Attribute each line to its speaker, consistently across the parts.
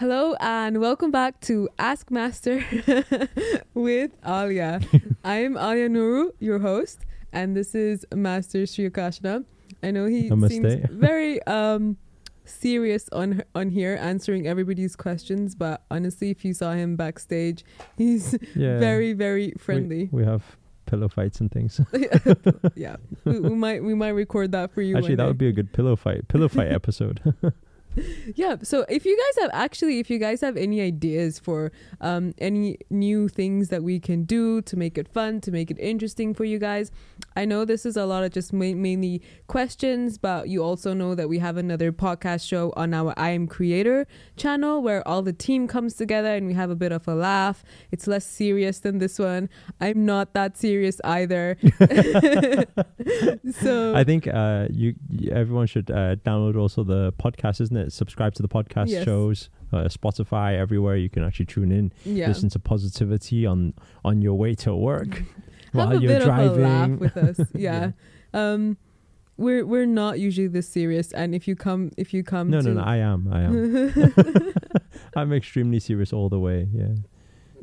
Speaker 1: Hello and welcome back to Ask Master with Alia. I'm Alia Nuru, your host, and this is Master Sri Akarshana. I know he
Speaker 2: Namaste.
Speaker 1: seems very um, serious on on here, answering everybody's questions. But honestly, if you saw him backstage, he's
Speaker 2: Yeah.
Speaker 1: very, very
Speaker 2: We-
Speaker 1: friendly.
Speaker 2: We, have pillow fights and things.
Speaker 1: yeah, we, we might we might record that for you.
Speaker 2: Actually, that
Speaker 1: day.
Speaker 2: would be a good pillow fight. Pillow fight episode.
Speaker 1: yeah so if you guys have actually if you guys have any ideas for um, any new things that we can do to make it fun to make it interesting for you guys i know this is a lot of just ma- mainly questions but you also know that we have another podcast show on our i am creator channel where all the team comes together and we have a bit of a laugh. It's less serious than this one. I'm not that serious either so
Speaker 2: I think uh, you, you everyone should uh, download also the podcast, isn't it? Subscribe to the podcast
Speaker 1: Yes.
Speaker 2: shows, uh, Spotify, everywhere you can actually tune in,
Speaker 1: yeah
Speaker 2: listen to positivity on on your way to work while
Speaker 1: a
Speaker 2: you're
Speaker 1: bit
Speaker 2: driving.
Speaker 1: of a laugh with us. Yeah. Um we're we're not usually this serious and if you come if you come
Speaker 2: no,
Speaker 1: to
Speaker 2: no, no. I am. I am. I'm extremely serious all the way. Yeah,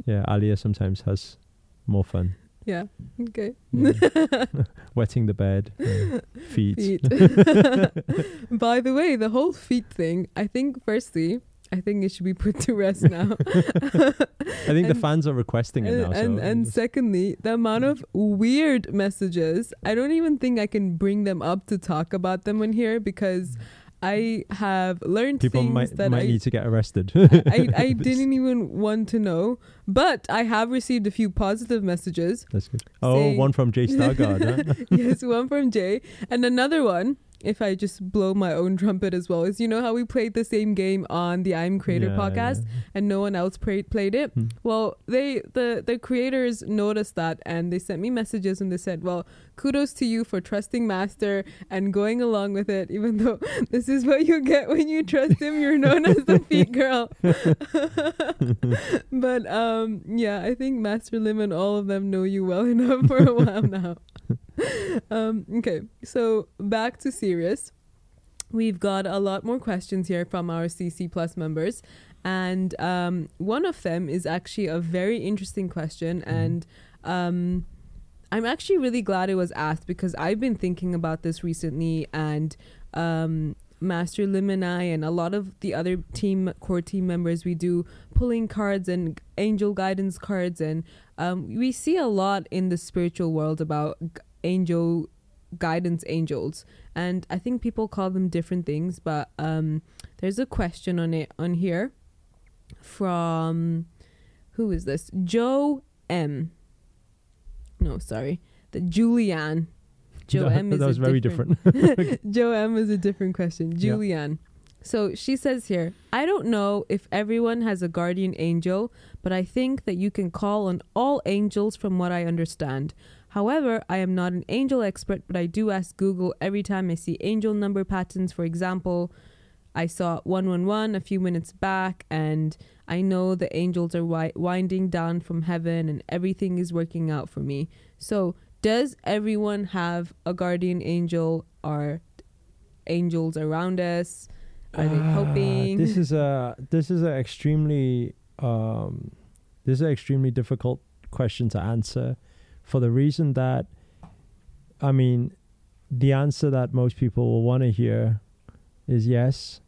Speaker 2: yeah. Alia sometimes has more fun.
Speaker 1: Yeah. Okay.
Speaker 2: Yeah. Mm. Wetting the bed, yeah. feet.
Speaker 1: Feet. By the way, the whole feet thing, I think firstly, I think it should be put to rest now.
Speaker 2: I think the fans are requesting it now.
Speaker 1: and,
Speaker 2: so
Speaker 1: and secondly, the amount of mm. weird messages, I don't even think I can bring them up to talk about them in here because mm. I have learned
Speaker 2: people
Speaker 1: things
Speaker 2: might
Speaker 1: that
Speaker 2: might
Speaker 1: I
Speaker 2: need to get arrested.
Speaker 1: I, I didn't even want to know, but I have received a few positive messages.
Speaker 2: That's good. Oh, one from Jay Stargard. huh?
Speaker 1: yes, one from Jay, and another one. If I just blow my own trumpet as well, is you know how we played the same game on the I'm Creator
Speaker 2: Yeah,
Speaker 1: podcast
Speaker 2: yeah.
Speaker 1: and no one else played played it.
Speaker 2: Hmm.
Speaker 1: Well, they the the creators noticed that and they sent me messages and they said, "Well, kudos to you for trusting Master and going along with it, even though this is what you get when you trust him. You're known as the feet girl." but um, yeah, I think Master Lim and all of them know you well enough for a while now. um, okay, so back to serious. We've got a lot more questions here from our CC Plus members. And um, one of them is actually a very interesting question.
Speaker 2: Mhm.
Speaker 1: And um, I'm actually really glad it was asked because I've been thinking about this recently. And um, Master Lim and I, and a lot of the other team, core team members, we do pulling cards and angel guidance cards. And um, we see a lot in the spiritual world about angel guidance angels. And I think people call them different things. But um, there's a question on it on here from who is this? Joe M. No, sorry, the Julianne. Joe M is
Speaker 2: that was very different.
Speaker 1: Joe M is a different question.
Speaker 2: Yeah.
Speaker 1: So she says here, I don't know if everyone has a guardian angel, but I think that you can call on all angels from what I understand. However, I am not an angel expert, but I do ask Google every time I see angel number patterns. For example, I saw 111 a few minutes back, and I know the angels are wi- winding down from heaven and everything is working out for me. So, does everyone have a guardian angel? Are angels around us? Are they
Speaker 2: Ah,
Speaker 1: helping?
Speaker 2: This is a this is an extremely um, this is an extremely difficult question to answer, for the reason that, I mean, the answer that most people will want to hear is yes.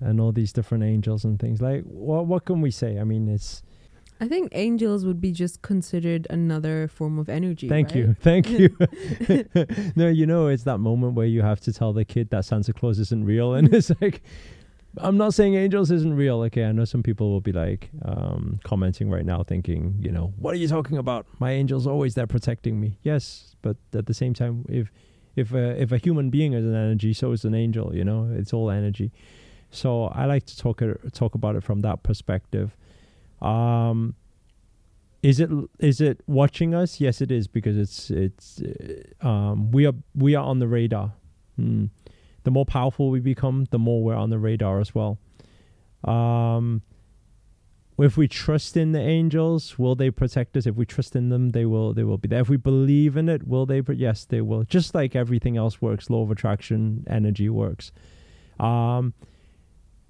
Speaker 2: And all these different angels and things like what what can we say? I mean, it's
Speaker 1: I think angels would be just considered another form of energy.
Speaker 2: Thank
Speaker 1: right?
Speaker 2: you. Thank you. no, you know, it's that moment where you have to tell the kid that Santa Claus isn't real. And it's like, I'm not saying angels isn't real. Okay, I know some people will be like um, commenting right now thinking, you know, what are you talking about? My angel's always there protecting me. Yes, but at the same time, if if a, if a human being is an energy, so is an angel. You know, it's all energy. So I like to talk talk about it from that perspective. Um, is it is it watching us? Yes, it is because it's it's uh, um, we are we are on the radar. Hmm. The more powerful we become, the more we're on the radar as well. Um, if we trust in the angels, will they protect us? If we trust in them, they will. They will be there. If we believe in it, will they? But yes, they will. Just like everything else works, law of attraction, energy works. Um,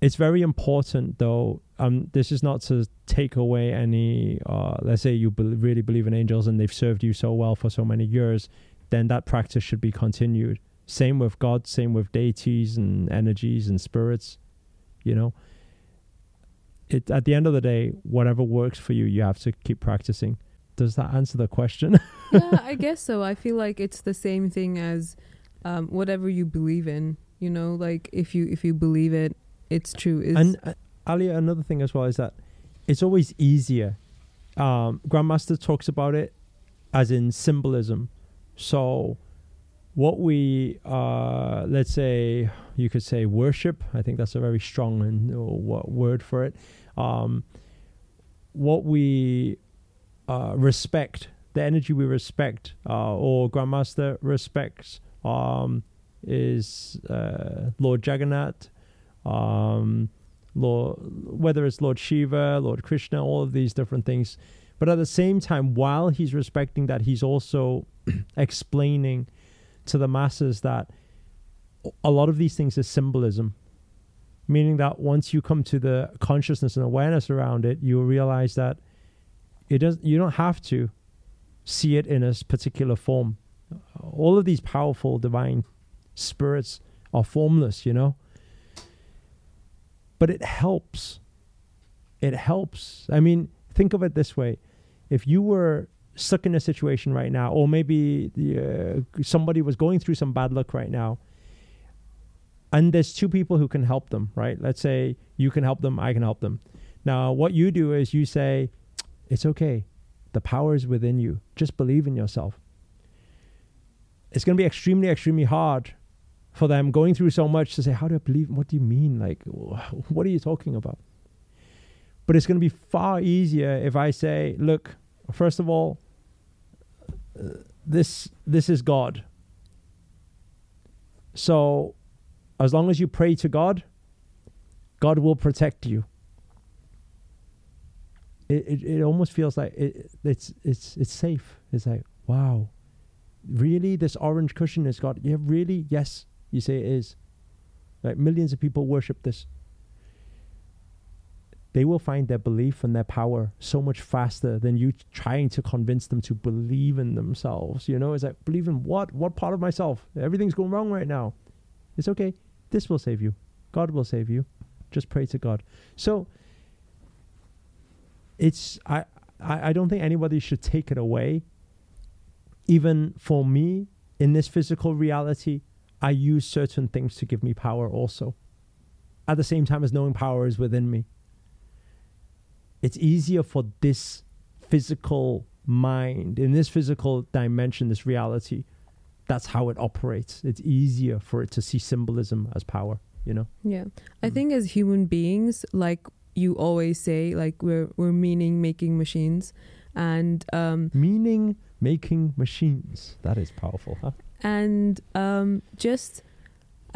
Speaker 2: it's very important though um this is not to take away any uh let's say you be- really believe in angels and they've served you so well for so many years then that practice should be continued same with god same with deities and energies and spirits you know it at the end of the day whatever works for you you have to keep practicing does that answer the question
Speaker 1: yeah, I guess so. I feel like it's the same thing as um, whatever you believe in. You know, like if you if you believe it, it's true. Is
Speaker 2: and uh, Ali, another thing as well is that it's always easier. Um, Grandmaster talks about it as in symbolism. So, what we uh, let's say you could say worship. I think that's a very strong and uh, word for it. Um, what we uh, respect, the energy we respect, uh, or Grandmaster respects, um, is uh, Lord Jagannath, um, Lord, whether it's Lord Shiva, Lord Krishna, all of these different things. But at the same time, while he's respecting that, he's also explaining to the masses that a lot of these things is symbolism. Meaning that once you come to the consciousness and awareness around it, you realize that it does you don't have to see it in a particular form. All of these powerful divine spirits are formless, you know. But it helps. It helps. I mean, think of it this way: if you were stuck in a situation right now, or maybe uh, somebody was going through some bad luck right now, and there's two people who can help them, right? Let's say you can help them, I can help them. Now, what you do is you say, "It's okay. The power is within you. Just believe in yourself." It's going to be extremely, extremely hard for them going through so much to say, How do I believe? What do you mean? Like, what are you talking about? But it's going to be far easier if I say, Look, first of all, this this is God. So, as long as you pray to God, God will protect you. It it, it almost feels like it, it's it's it's safe. It's like wow, really this orange cushion is God. Yeah, really? Yes, you say it is. Like millions of people worship this. They will find their belief and their power so much faster than you trying to convince them to believe in themselves. You know, it's like believe in what? What part of myself? Everything's going wrong right now. It's okay. This will save you. God will save you. Just pray to God. So it's I I, I don't think anybody should take it away. Even for me, in this physical reality, I use certain things to give me power also. At the same time as knowing power is within me. It's easier for this physical mind, in this physical dimension, this reality. That's how it operates. It's easier for it to see symbolism as power, you know?
Speaker 1: Yeah. I
Speaker 2: Mm.
Speaker 1: think as human beings, like you always say, like we're we're meaning making machines and um
Speaker 2: Meaning making machines. That is powerful, huh?
Speaker 1: and um just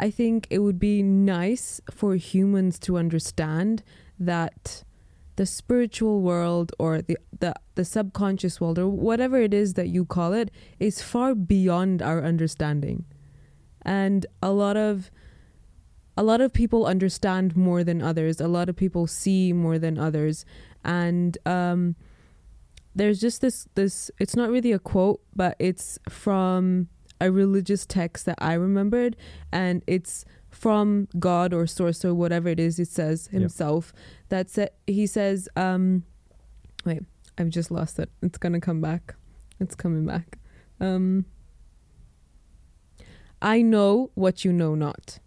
Speaker 1: I think it would be nice for humans to understand that the spiritual world or the, the the subconscious world or whatever it is that you call it is far beyond our understanding. And a lot of a lot of people understand more than others. A lot of people see more than others. And um there's just this this it's not really a quote, but it's from a religious text that I remembered and it's from God or source or whatever it is it says
Speaker 2: Yep.
Speaker 1: himself that sa- he says um wait I've just lost it. It's gonna come back. It's coming back. Um I know what you know not.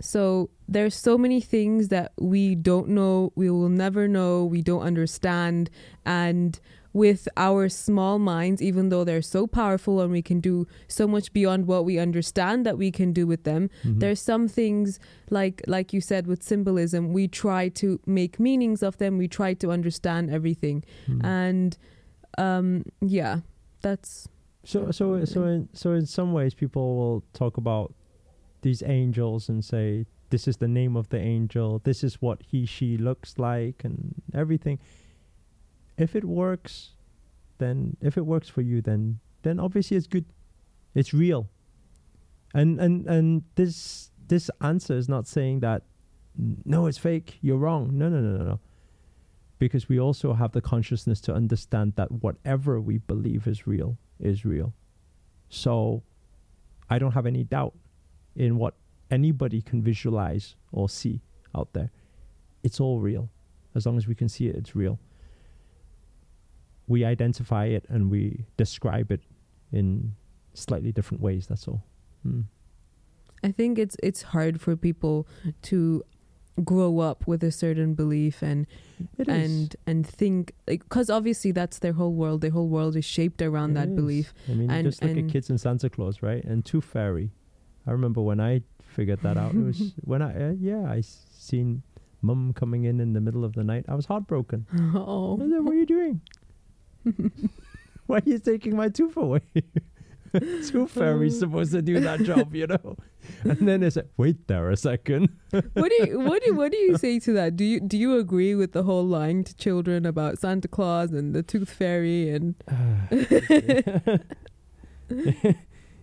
Speaker 1: So there's so many things that we don't know we will never know we don't understand and with our small minds even though they're so powerful and we can do so much beyond what we understand that we can do with them
Speaker 2: Mhm.
Speaker 1: there's some things like like you said with symbolism we try to make meanings of them we try to understand everything
Speaker 2: Mhm.
Speaker 1: and um yeah that's
Speaker 2: So so so in so in some ways people will talk about these angels and say this is the name of the angel, this is what he she looks like and everything. If it works, then if it works for you then then obviously it's good. It's real. And and and this this answer is not saying that no, it's fake. You're wrong. No, no, no, no, no. Because we also have the consciousness to understand that whatever we believe is real is real. So I don't have any doubt in what anybody can visualize or see out there. It's all real. As long as we can see it, it's real. We identify it and we describe it in slightly different ways. That's all. Mm.
Speaker 1: I think it's it's hard for people to grow up with a certain belief and and and think because obviously that's their whole world. Their whole world is shaped around
Speaker 2: It
Speaker 1: that
Speaker 2: is.
Speaker 1: belief.
Speaker 2: I mean,
Speaker 1: And-
Speaker 2: just look at kids and Santa Claus, right? And Tooth Fairy. I remember when I figured that out. It was when I uh, yeah i seen mum coming in in the middle of the night. I was heartbroken. I
Speaker 1: Oh,
Speaker 2: said, "What are you doing? Why are you taking my tooth away?" tooth Fairy's um. supposed to do that job, you know. And then it's like, wait there a second.
Speaker 1: what do you what do what do you say to that? Do you do you agree with the whole lying to children about Santa Claus and the Tooth Fairy and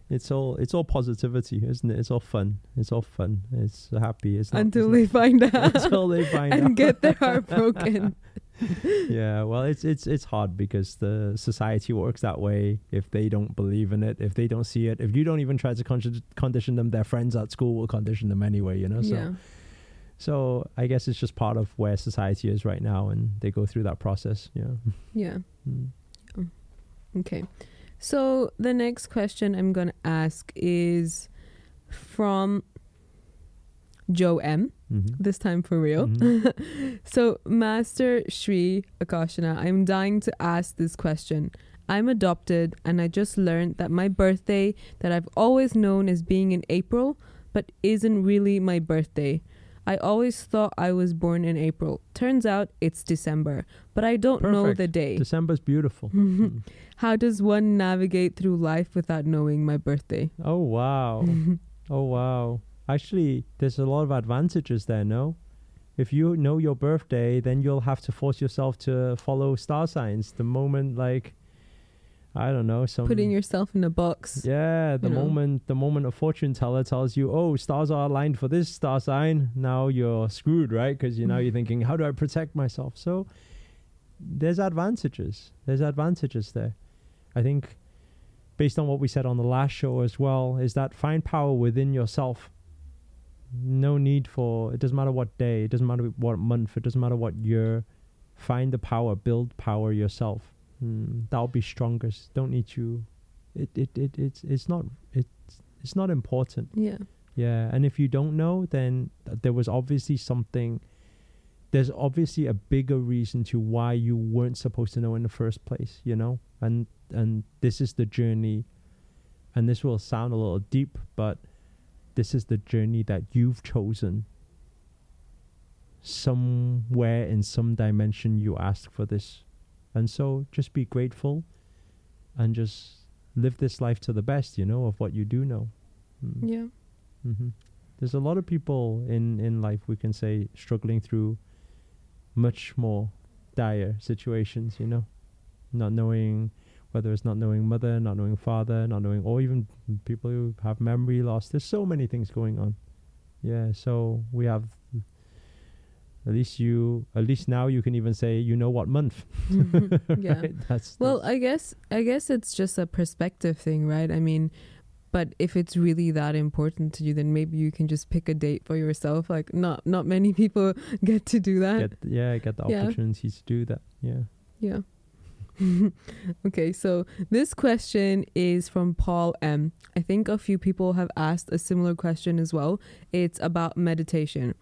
Speaker 2: it's all it's all positivity, isn't it? It's all fun. It's all fun. It's happy. It's not,
Speaker 1: until
Speaker 2: it's
Speaker 1: they find
Speaker 2: not-
Speaker 1: out
Speaker 2: until they find out
Speaker 1: and get their heart broken?
Speaker 2: yeah, well, it's it's it's hard because the society works that way. If they don't believe in it, if they don't see it, if you don't even try to con- condition them, their friends at school will condition them anyway. You know, so
Speaker 1: yeah.
Speaker 2: so I guess it's just part of where society is right now, and they go through that process. Yeah.
Speaker 1: Yeah.
Speaker 2: Mm.
Speaker 1: Okay. So the next question I'm going to ask is from Joe M.
Speaker 2: Mhm.
Speaker 1: This time for real.
Speaker 2: Mhm.
Speaker 1: So, Master Sri Akarshana, I'm dying to ask this question. I'm adopted, and I just learned that my birthday, that I've always known as being in April, but isn't really my birthday. I always thought I was born in April. Turns out it's December, but I don't know
Speaker 2: Perfect.
Speaker 1: the day.
Speaker 2: December's beautiful. Mm.
Speaker 1: How does one navigate through life without knowing my birthday?
Speaker 2: Oh wow. Oh wow. Actually, there's a lot of advantages there, no? If you know your birthday, then you'll have to force yourself to follow star signs. The moment like I don't know, some
Speaker 1: Putting yourself in a box.
Speaker 2: Yeah, the
Speaker 1: you know.
Speaker 2: moment the moment a fortune teller tells you, "Oh, stars are aligned for this star sign," now you're screwed, right? Because you now you're mm-hmm. thinking, "How do I protect myself?" So there's advantages. There's advantages there. I think based on what we said on the last show as well is that find power within yourself. No need for it doesn't matter what day, it doesn't matter what month, it doesn't matter what year. Find the power, build power yourself. Hmm, that'll be strongest. Don't need you it, it, it it's it's not it's it's not important
Speaker 1: Yeah.
Speaker 2: yeah and if you don't know then th- there was obviously something there's obviously a bigger reason to why you weren't supposed to know in the first place you know and and this is the journey and this will sound a little deep but this is the journey that you've chosen somewhere in some dimension you asked for this and so just be grateful and just live this life to the best you know of what you do know Mm.
Speaker 1: Yeah.
Speaker 2: hmm There's a lot of people in in life we can say struggling through much more dire situations. You know, not knowing whether it's not knowing mother, not knowing father, not knowing, or even people who have memory loss. There's so many things going on. Yeah, so we have. At least you, at least now you can even say you know what month. Mm-hmm.
Speaker 1: Yeah.
Speaker 2: Right? That's
Speaker 1: Well,
Speaker 2: that's-
Speaker 1: I guess I guess it's just a perspective thing, right? I mean, but if it's really that important to you, then maybe you can just pick a date for yourself. Like not not many people get to do that.
Speaker 2: get yeah get the
Speaker 1: Yeah.
Speaker 2: opportunity to do that. Yeah.
Speaker 1: Yeah. okay, so this question is from Paul M. I think a few people have asked a similar question as well. It's about meditation.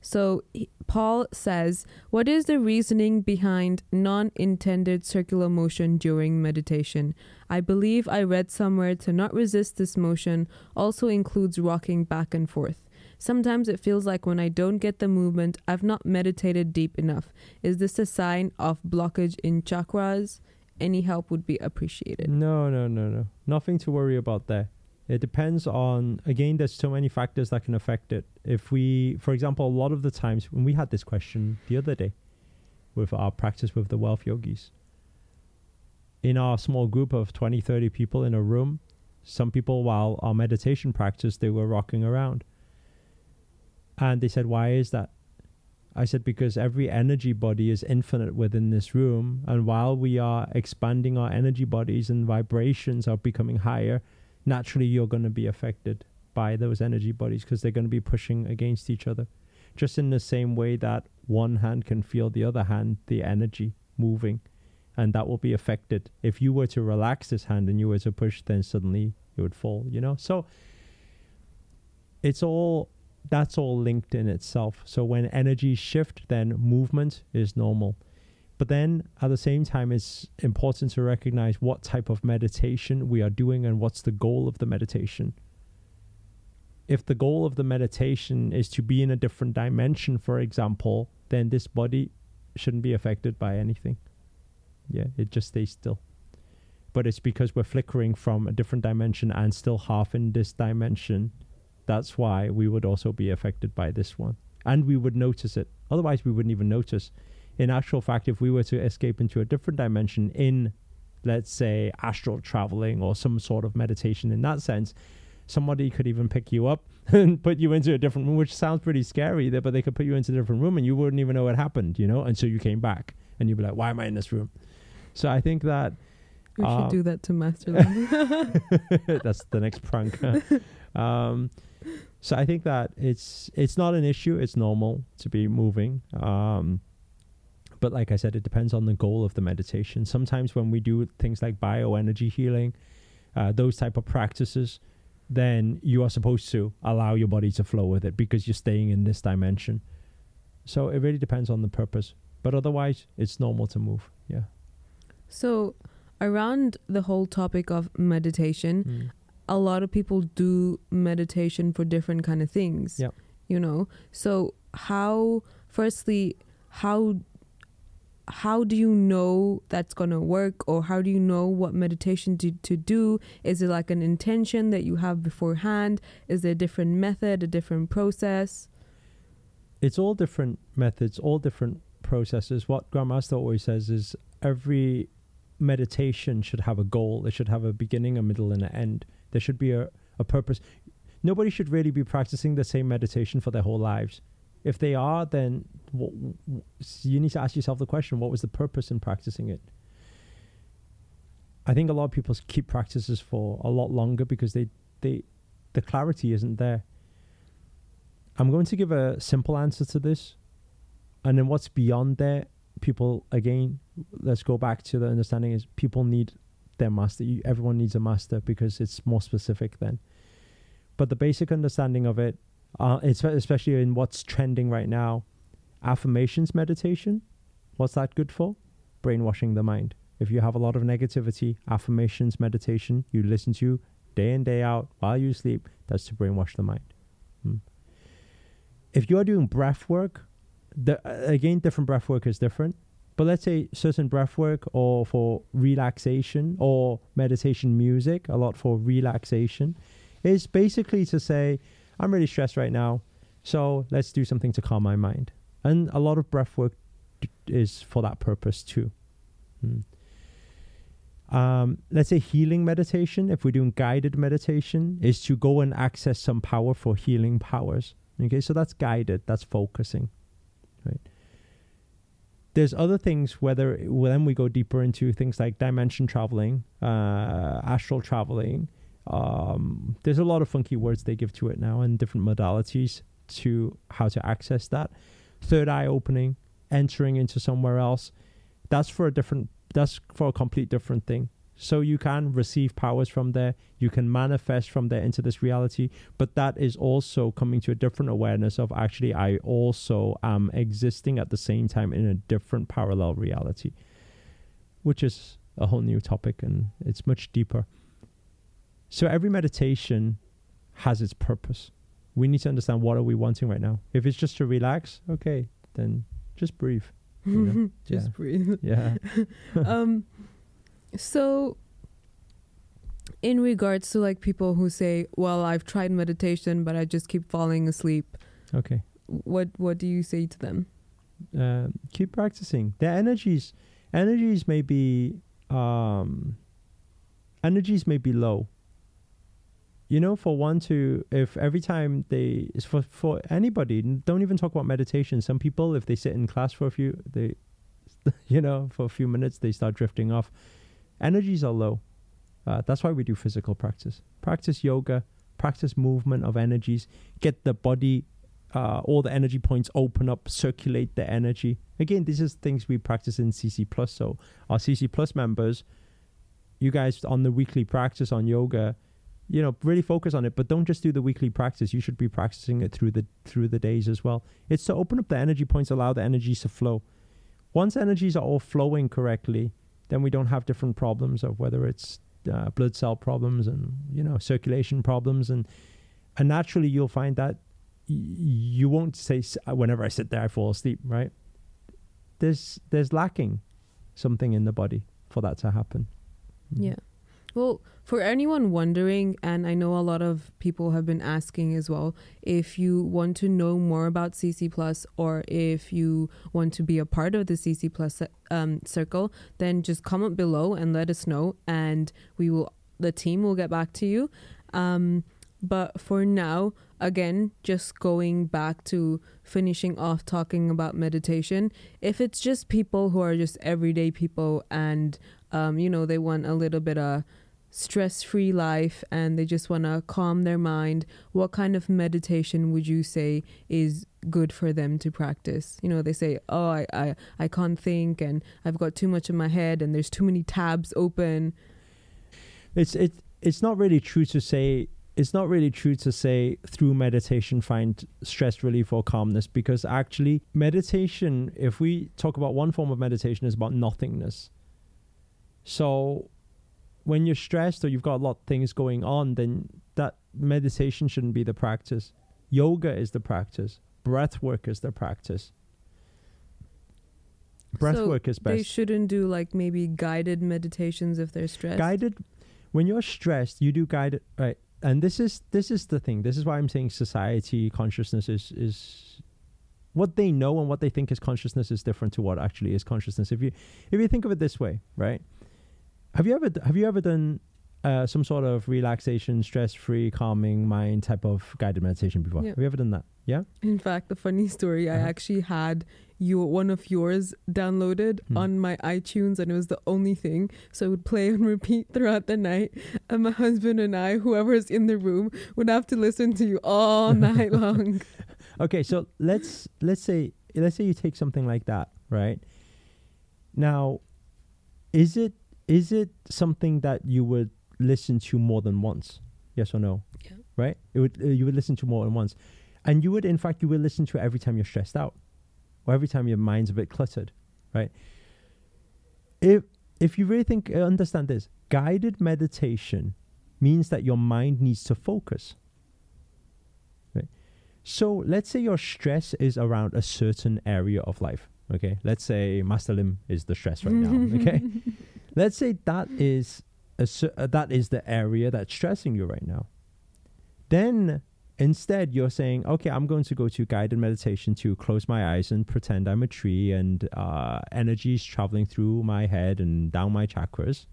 Speaker 1: So Paul says, What is the reasoning behind non intended circular motion during meditation? I believe I read somewhere to not resist this motion also includes rocking back and forth. Sometimes it feels like when I don't get the movement, I've not meditated deep enough. Is this a sign of blockage in chakras? Any help would be appreciated.
Speaker 2: No, no, no, no. Nothing to worry about there. It depends on again. There's so many factors that can affect it. If we, for example, a lot of the times when we had this question the other day with our practice with the wealth yogis, in our small group of 20, 30 people in a room, some people while our meditation practice they were rocking around. And they said, Why is that? I said, Because every energy body is infinite within this room. And while we are expanding our energy bodies and vibrations are becoming higher, naturally you're going to be affected by those energy bodies because they're going to be pushing against each other. Just in the same way that one hand can feel the other hand, the energy moving, and that will be affected. If you were to relax this hand and you were to push, then suddenly it would fall, you know? So it's all that's all linked in itself. So when energies shift, then movement is normal. But then at the same time, it's important to recognize what type of meditation we are doing and what's the goal of the meditation. If the goal of the meditation is to be in a different dimension, for example, then this body shouldn't be affected by anything. Yeah, it just stays still. But it's because we're flickering from a different dimension and still half in this dimension. That's why we would also be affected by this one. And we would notice it. Otherwise, we wouldn't even notice. In actual fact, if we were to escape into a different dimension in, let's say, astral traveling or some sort of meditation in that sense, somebody could even pick you up and put you into a different room, which sounds pretty scary there, but they could put you into a different room and you wouldn't even know what happened, you know? And so you came back and you'd be like, why am I in this room? So I think that
Speaker 1: We
Speaker 2: Um,
Speaker 1: should do that to Master
Speaker 2: that's the next prank. Um, so I think that it's it's not an issue. It's normal to be moving. Um, but like I said, it depends on the goal of the meditation. Sometimes when we do things like bioenergy healing, uh, those type of practices, then you are supposed to allow your body to flow with it because you're staying in this dimension. So it really depends on the purpose. But otherwise, it's normal to move. Yeah.
Speaker 1: so, around the whole topic of meditation,
Speaker 2: Mm.
Speaker 1: A lot of people do meditation for different kind of things.
Speaker 2: Yep.
Speaker 1: You know. So how firstly how how do you know that's going to work or how do you know what meditation to, to do is it like an intention that you have beforehand is there a different method a different process
Speaker 2: it's all different methods, all different processes. What Grandmaster always says is every meditation should have a goal. It should have a beginning, a middle, and an end. There should be a, a purpose. Nobody should really be practicing the same meditation for their whole lives. If they are, then w- w- you need to ask yourself the question what was the purpose in practicing it? I think a lot of people keep practices for a lot longer because they, they the clarity isn't there. I'm going to give a simple answer to this. And then what's beyond there, people, again, let's go back to the understanding is people need their master. You, everyone needs a master because it's more specific then. But the basic understanding of it, uh, it's especially in what's trending right now, affirmations meditation. What's that good for? Brainwashing the mind. If you have a lot of negativity, affirmations meditation, you listen to day in, day out while you sleep, that's to brainwash the mind. Hmm if you are doing breath work, the, again, different breath work is different. But let's say certain breath work or for relaxation or meditation music, a lot for relaxation, is basically to say, I'm really stressed right now, so let's do something to calm my mind. And a lot of breath work is for that purpose too. Hmm. Um, let's say healing meditation, if we're doing guided meditation, is to go and access some power for healing powers. Okay, so that's guided, that's focusing? There's other things, whether well, then we go deeper into things like dimension traveling, uh, astral traveling. Um, there's a lot of funky words they give to it now and different modalities to how to access that. Third eye opening, entering into somewhere else. That's for a different, that's for a complete different thing. So you can receive powers from there, you can manifest from there into this reality, but that is also coming to a different awareness of actually, I also am existing at the same time in a different parallel reality, which is a whole new topic and it's much deeper. So every meditation has its purpose. We need to understand what are we wanting right now. If it's just to relax, okay, then just breathe. You know?
Speaker 1: just breathe
Speaker 2: Yeah.
Speaker 1: um so in regards to like people who say well i've tried meditation but i just keep falling asleep
Speaker 2: Okay.
Speaker 1: what what do you say to them
Speaker 2: uh, keep practicing. Their energies, energies may be, um, energies may be low. you know, for one to, if every time they, it's for, for anybody, don't even talk about meditation. Some people, if they sit in class for a few, they, you know, for a few minutes, they start drifting off. Energies are low. Uh, that's why we do physical practice. Practice yoga, practice movement of energies, get the body, uh, all the energy points open up, circulate the energy. Again, these is things we practice in CC Plus. So our CC Plus members, you guys on the weekly practice on yoga, you know, really focus on it, but don't just do the weekly practice. You should be practicing it through the through the days as well. It's to open up the energy points, allow the energies to flow. Once energies are all flowing correctly, then we don't have different problems of whether it's uh, blood cell problems and you know circulation problems. And and naturally you'll find that y- you won't say whenever I sit there I fall asleep right? There's there's lacking something in the body for that to happen.
Speaker 1: Yeah well, for anyone wondering, and I know a lot of people have been asking as well, if you want to know more about CC Plus or if you want to be a part of the CC Plus um, circle, then just comment below and let us know, and we will. The team will get back to you. Um, but for now, again, just going back to finishing off talking about meditation, if it's just people who are just everyday people and, um, you know, they want a little bit of stress free life and they just want to calm their mind, what kind of meditation would you say is good for them to practice? You know, they say, oh, I, I, I can't think and I've got too much in my head and there's too many tabs open.
Speaker 2: It's, it, it's not really true to say it's not really true to say through meditation find stress relief or calmness because actually meditation if we talk about one form of meditation is about nothingness so when you're stressed or you've got a lot of things going on, then that meditation shouldn't be the practice. Yoga is the practice. Breath work is the practice. Breath
Speaker 1: so
Speaker 2: work is best.
Speaker 1: They shouldn't do like maybe guided meditations if they're stressed.
Speaker 2: Guided when you're stressed, you do guided right. And this is this is the thing. This is why I'm saying society consciousness is is what they know and what they think is consciousness is different to what actually is consciousness. If you if you think of it this way, right? Have you ever have you ever done uh, some sort of relaxation, stress-free, calming mind type of guided meditation before? Yeah. Have you ever done that? Yeah.
Speaker 1: In fact, the funny story, uh-huh. I actually had your one of yours downloaded hmm. on my iTunes, and it was the only thing. So I would play and repeat throughout the night, and my husband and I, whoever's in the room, would have to listen to you all night long.
Speaker 2: Okay, so let's let's say let's say you take something like that, right? Now, is it is it something that you would listen to more than once? Yes or no?
Speaker 1: Yeah.
Speaker 2: Right? It would uh, you would listen to more than once. And you would in fact you would listen to it every time you're stressed out or every time your mind's a bit cluttered, right? If if you really think uh, understand this, guided meditation means that your mind needs to focus. Right? So let's say your stress is around a certain area of life. Okay, let's say Master Lim is the stress right now. Okay, let's say that is a, uh, that is the area that's stressing you right now. Then instead, you're saying, okay, I'm going to go to guided meditation to close my eyes and pretend I'm a tree and uh, energy is traveling through my head and down my chakras.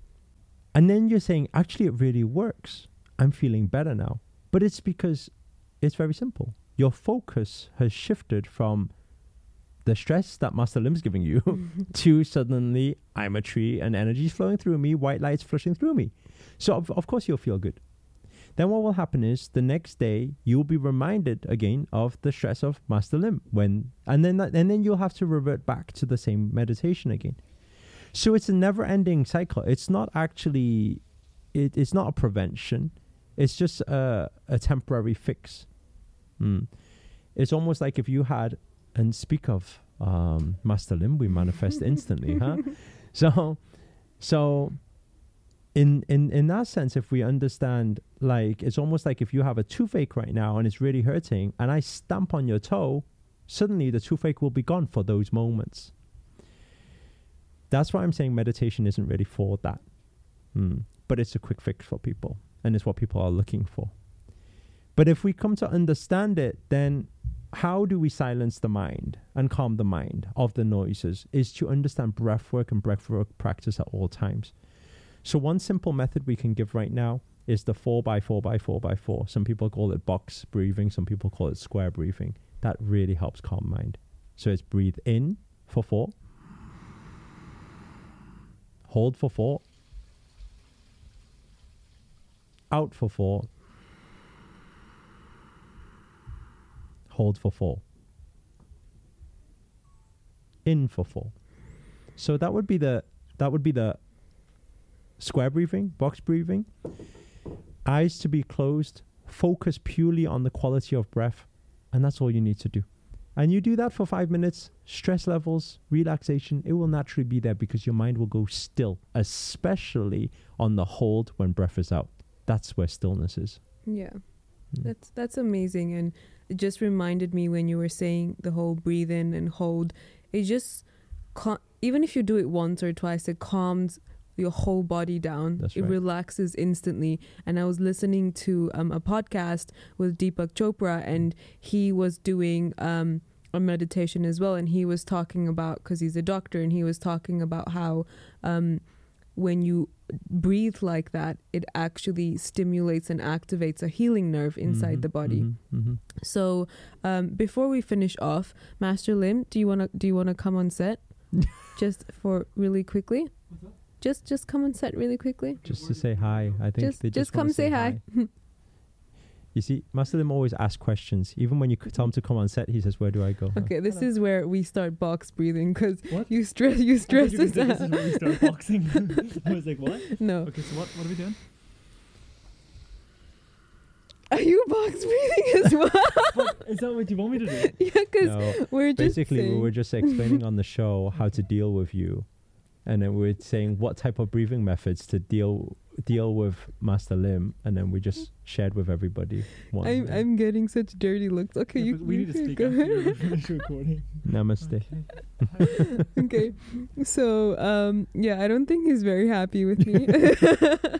Speaker 2: And then you're saying, actually, it really works. I'm feeling better now. But it's because it's very simple. Your focus has shifted from the stress that Master Lim's giving you to suddenly I'm a tree and energy is flowing through me, white light's flushing through me. So of, of course you'll feel good. Then what will happen is the next day you'll be reminded again of the stress of Master Lim when and then that, and then you'll have to revert back to the same meditation again. So it's a never-ending cycle. It's not actually it, it's not a prevention. It's just a, a temporary fix. Mm. It's almost like if you had and speak of um, Master Lim, we manifest instantly, huh? So, so in in in that sense, if we understand, like it's almost like if you have a toothache right now and it's really hurting, and I stamp on your toe, suddenly the toothache will be gone for those moments. That's why I'm saying meditation isn't really for that, mm. but it's a quick fix for people, and it's what people are looking for. But if we come to understand it, then how do we silence the mind and calm the mind of the noises is to understand breath work and breath work practice at all times. So one simple method we can give right now is the four by four by four by four. Some people call it box breathing. Some people call it square breathing. That really helps calm mind. So it's breathe in for four, hold for four, out for four, hold for four, in for four. So that would be the that would be the square breathing, box breathing. Eyes to be closed, focus purely on the quality of breath, and that's all you need to do. And you do that for five minutes, stress levels, relaxation, it will naturally be there because your mind will go still, especially on the hold when breath is out. That's where stillness is.
Speaker 1: Yeah.
Speaker 2: Mm.
Speaker 1: That's that's amazing and it just reminded me when you were saying the whole breathe in and hold. It just cal- even if you do it once or twice it calms your whole body down.
Speaker 2: That's
Speaker 1: it
Speaker 2: right.
Speaker 1: relaxes instantly. And i was listening to um, a podcast with deepak chopra and he was doing um, a meditation as well. And he was talking about because he's a doctor and he was talking about how um, when you breathe like that it actually stimulates and activates a healing nerve inside
Speaker 2: Mhm,
Speaker 1: the body.
Speaker 2: mhm, mhm.
Speaker 1: so um, before we finish off master lim do you want to do you want to come on set? Just for really quickly? Just just come on set really quickly.
Speaker 2: Just to say hi. I think
Speaker 1: just
Speaker 2: they
Speaker 1: just,
Speaker 2: just, wanna
Speaker 1: come say hi,
Speaker 2: You see, Master Lim always asks questions. Even when you c- tell him to come on set, he says, "Where do I go?"
Speaker 1: okay this
Speaker 3: Hello.
Speaker 1: is where we start box breathing because you stress you stress
Speaker 3: you
Speaker 1: us
Speaker 3: said this is where we start boxing. I was like, what?
Speaker 1: no
Speaker 3: Okay, so what, what are we doing?
Speaker 1: are you box breathing as well
Speaker 3: What, is that what you want me to do?
Speaker 1: yeah because
Speaker 2: No,
Speaker 1: we're just
Speaker 2: basically, we were just explaining on the show how to deal with you, and then we're saying what type of breathing methods to deal deal with Master Lim, and then we just shared with everybody. One
Speaker 1: I'm,
Speaker 2: yeah.
Speaker 1: I'm getting such dirty looks okay
Speaker 3: Yeah,
Speaker 1: you,
Speaker 3: we
Speaker 1: you
Speaker 3: need to
Speaker 1: can
Speaker 3: speak
Speaker 1: go
Speaker 3: after
Speaker 1: ahead.
Speaker 3: you recording.
Speaker 2: Namaste.
Speaker 1: okay so um yeah i don't think he's very happy with me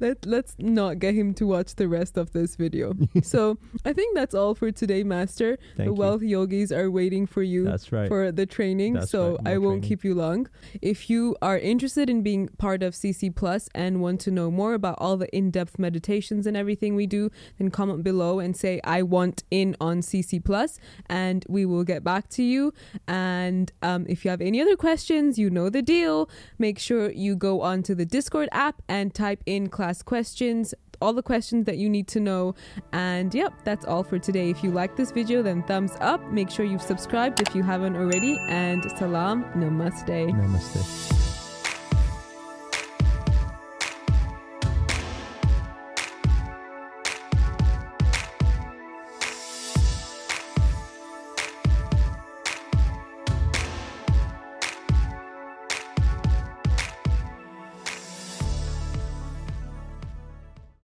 Speaker 1: Let, let's not get him to watch the rest of this video so i think that's all for today master
Speaker 2: Thank
Speaker 1: the
Speaker 2: you.
Speaker 1: wealth yogis are waiting for you
Speaker 2: That's right.
Speaker 1: for the training
Speaker 2: That's
Speaker 1: so
Speaker 2: right,
Speaker 1: i won't
Speaker 2: training.
Speaker 1: keep you long if you are interested in being part of cc plus and want to know more about all the in-depth meditations and everything we do then comment below and say i want in on cc plus and we will get back to you. And um, if you have any other questions you know the deal. Make sure you go onto the discord app and type in class questions all the questions that you need to know. And yep that's all for today. If you like this video then thumbs up. Make sure you've subscribed if you haven't already. And salam namaste.
Speaker 2: Namaste.